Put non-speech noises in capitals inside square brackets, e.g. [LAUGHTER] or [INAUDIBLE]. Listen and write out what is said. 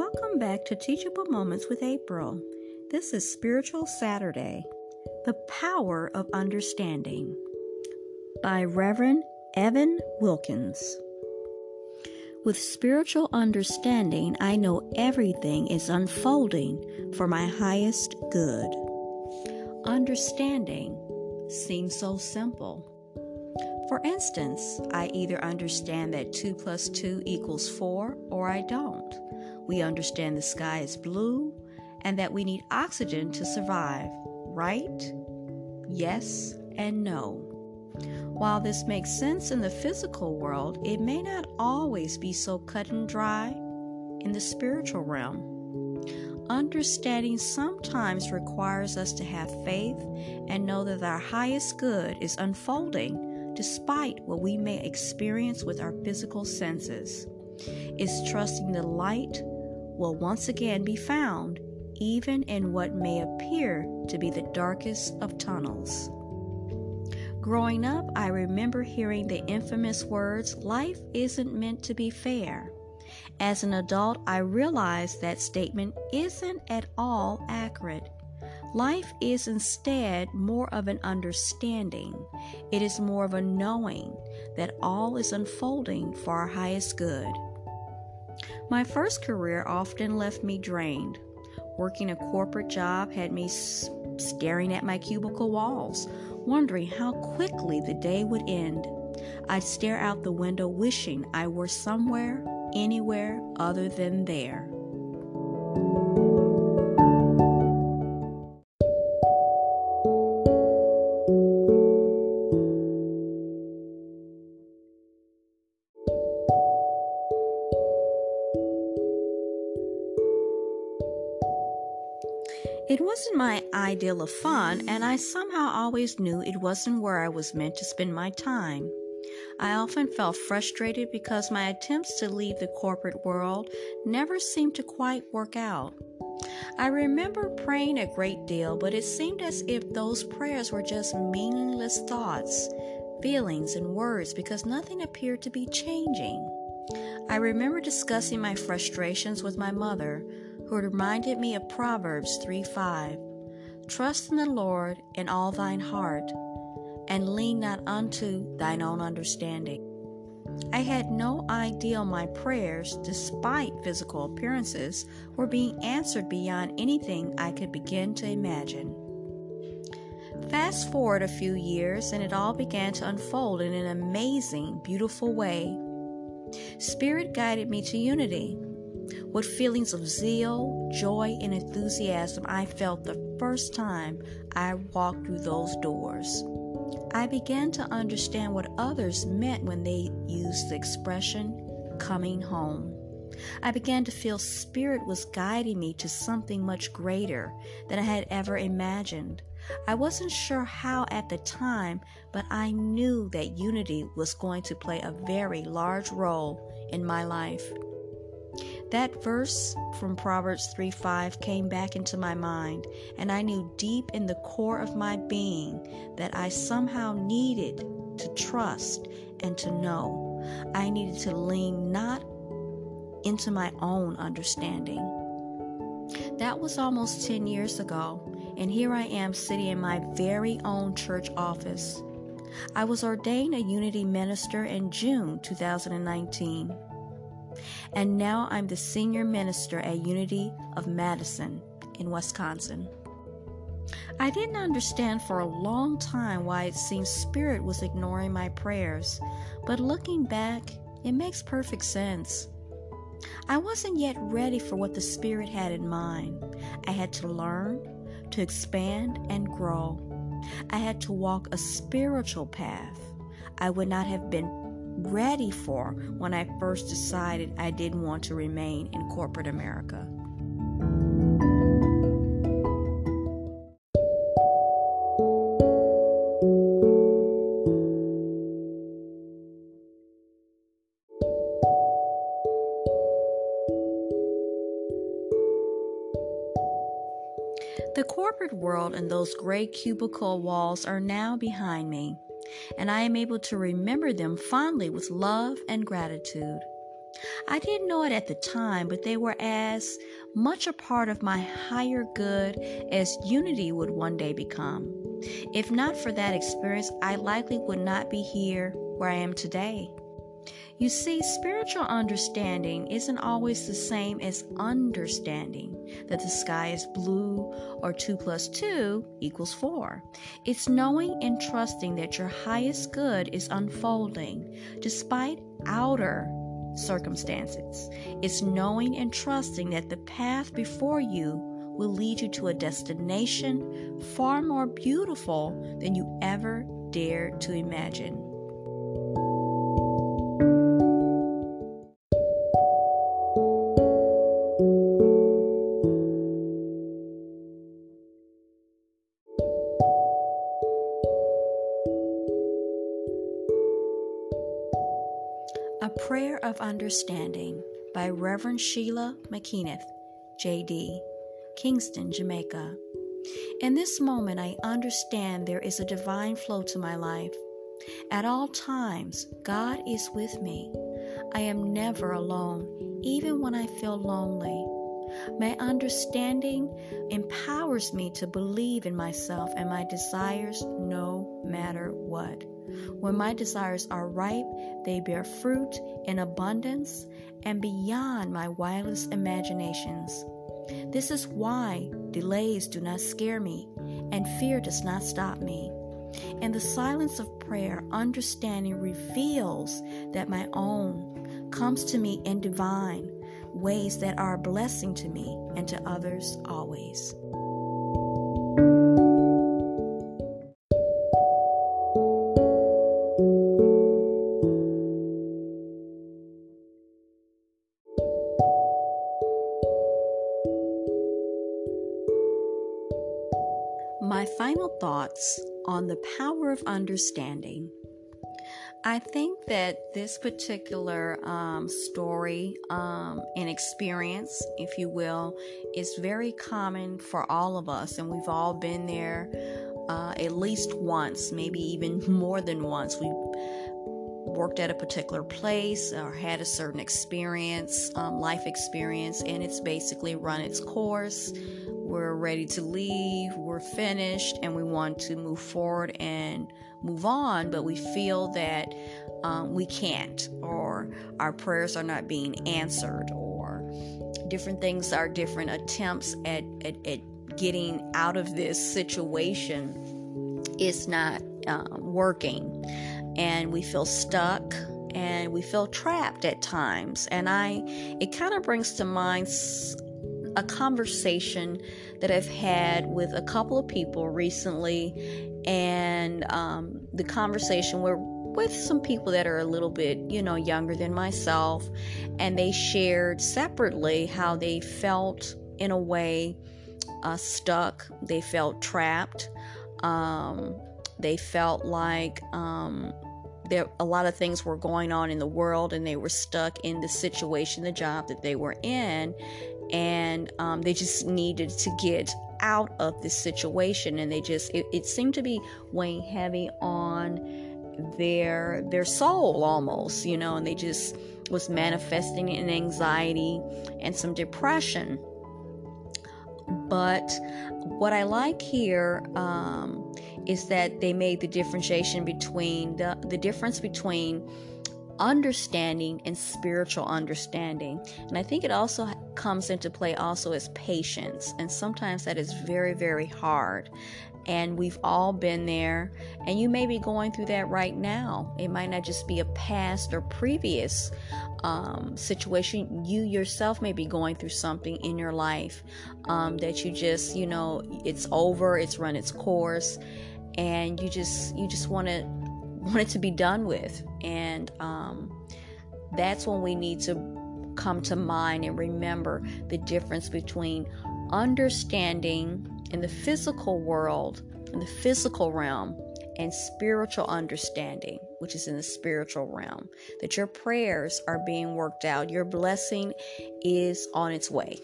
Welcome back to Teachable Moments with April. This is Spiritual Saturday The Power of Understanding by Reverend Evan Wilkins. With spiritual understanding, I know everything is unfolding for my highest good. Understanding seems so simple. For instance, I either understand that 2 plus 2 equals 4 or I don't. We understand the sky is blue and that we need oxygen to survive, right? Yes and no. While this makes sense in the physical world, it may not always be so cut and dry in the spiritual realm. Understanding sometimes requires us to have faith and know that our highest good is unfolding despite what we may experience with our physical senses. Is trusting the light will once again be found even in what may appear to be the darkest of tunnels. Growing up, I remember hearing the infamous words, Life isn't meant to be fair. As an adult, I realized that statement isn't at all accurate. Life is instead more of an understanding. It is more of a knowing that all is unfolding for our highest good. My first career often left me drained. Working a corporate job had me staring at my cubicle walls, wondering how quickly the day would end. I'd stare out the window wishing I were somewhere, anywhere other than there. My ideal of fun, and I somehow always knew it wasn't where I was meant to spend my time. I often felt frustrated because my attempts to leave the corporate world never seemed to quite work out. I remember praying a great deal, but it seemed as if those prayers were just meaningless thoughts, feelings, and words because nothing appeared to be changing. I remember discussing my frustrations with my mother, who reminded me of Proverbs 3 5. Trust in the Lord in all thine heart, and lean not unto thine own understanding. I had no idea my prayers, despite physical appearances, were being answered beyond anything I could begin to imagine. Fast forward a few years, and it all began to unfold in an amazing, beautiful way. Spirit guided me to unity. What feelings of zeal, joy, and enthusiasm I felt the first time I walked through those doors. I began to understand what others meant when they used the expression coming home. I began to feel Spirit was guiding me to something much greater than I had ever imagined. I wasn't sure how at the time, but I knew that unity was going to play a very large role in my life. That verse from Proverbs 3 5 came back into my mind, and I knew deep in the core of my being that I somehow needed to trust and to know. I needed to lean not into my own understanding. That was almost 10 years ago, and here I am sitting in my very own church office. I was ordained a Unity minister in June 2019 and now I'm the senior minister at Unity of Madison in Wisconsin. I didn't understand for a long time why it seemed Spirit was ignoring my prayers, but looking back, it makes perfect sense. I wasn't yet ready for what the Spirit had in mind. I had to learn, to expand, and grow. I had to walk a spiritual path. I would not have been ready for when I first decided I didn't want to remain in corporate America. The corporate world and those gray cubicle walls are now behind me and I am able to remember them fondly with love and gratitude. I didn't know it at the time, but they were as much a part of my higher good as unity would one day become. If not for that experience, I likely would not be here where I am today. You see, spiritual understanding isn't always the same as understanding that the sky is blue or 2 plus 2 equals 4. It's knowing and trusting that your highest good is unfolding despite outer circumstances. It's knowing and trusting that the path before you will lead you to a destination far more beautiful than you ever dared to imagine. A Prayer of Understanding by Reverend Sheila McKenneth, J.D., Kingston, Jamaica. In this moment, I understand there is a divine flow to my life. At all times, God is with me. I am never alone, even when I feel lonely. My understanding empowers me to believe in myself and my desires no matter what. When my desires are ripe, they bear fruit in abundance and beyond my wildest imaginations. This is why delays do not scare me and fear does not stop me. In the silence of prayer, understanding reveals that my own comes to me in divine ways that are a blessing to me and to others always. My final thoughts on the power of understanding. I think that this particular um, story um, and experience, if you will, is very common for all of us, and we've all been there uh, at least once, maybe even [LAUGHS] more than once. We worked at a particular place or had a certain experience, um, life experience, and it's basically run its course. We're ready to leave, we're finished, and we want to move forward and move on, but we feel that um, we can't, or our prayers are not being answered, or different things are different attempts at, at, at getting out of this situation is not uh, working. And we feel stuck and we feel trapped at times. And I, it kind of brings to mind a conversation that I've had with a couple of people recently and um, the conversation were with some people that are a little bit, you know, younger than myself, and they shared separately how they felt in a way uh, stuck, they felt trapped, um, they felt like um, there a lot of things were going on in the world, and they were stuck in the situation, the job that they were in, and um, they just needed to get out of this situation and they just it, it seemed to be weighing heavy on their their soul almost you know and they just was manifesting in anxiety and some depression. But what i like here um, is that they made the differentiation between the, the difference between understanding and spiritual understanding. And I think it also comes into play also as patience. And sometimes that is very, very hard. And we've all been there. And you may be going through that right now. It might not just be a past or previous um, situation. You yourself may be going through something in your life um, that you just, you know, it's over, it's run its course. And you just you just want to want it to be done with. And um, that's when we need to come to mind and remember the difference between understanding in the physical world, in the physical realm, and spiritual understanding, which is in the spiritual realm. That your prayers are being worked out, your blessing is on its way.